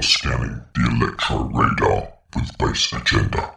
Scanning the electro radar with Bass Agenda.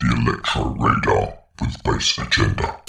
The electro radar with bass agenda.